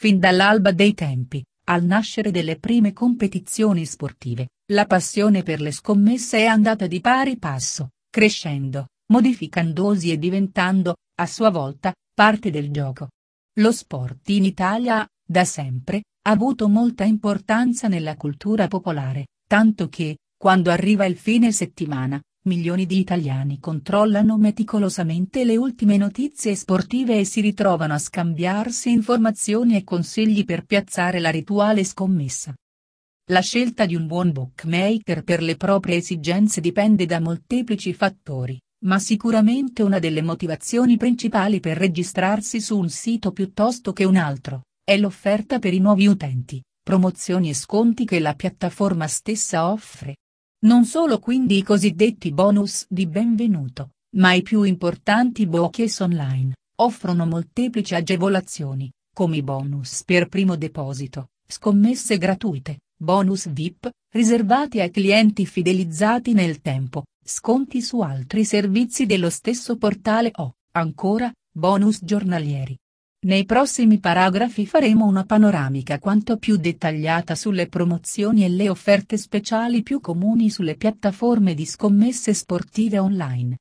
fin dall'alba dei tempi, al nascere delle prime competizioni sportive, la passione per le scommesse è andata di pari passo, crescendo, modificandosi e diventando, a sua volta, parte del gioco. Lo sport in Italia, da sempre, ha avuto molta importanza nella cultura popolare, tanto che, quando arriva il fine settimana, milioni di italiani controllano meticolosamente le ultime notizie sportive e si ritrovano a scambiarsi informazioni e consigli per piazzare la rituale scommessa. La scelta di un buon bookmaker per le proprie esigenze dipende da molteplici fattori, ma sicuramente una delle motivazioni principali per registrarsi su un sito piuttosto che un altro, è l'offerta per i nuovi utenti, promozioni e sconti che la piattaforma stessa offre. Non solo quindi i cosiddetti bonus di benvenuto, ma i più importanti bonus online, offrono molteplici agevolazioni, come i bonus per primo deposito, scommesse gratuite, bonus VIP, riservati ai clienti fidelizzati nel tempo, sconti su altri servizi dello stesso portale o, ancora, bonus giornalieri. Nei prossimi paragrafi faremo una panoramica quanto più dettagliata sulle promozioni e le offerte speciali più comuni sulle piattaforme di scommesse sportive online.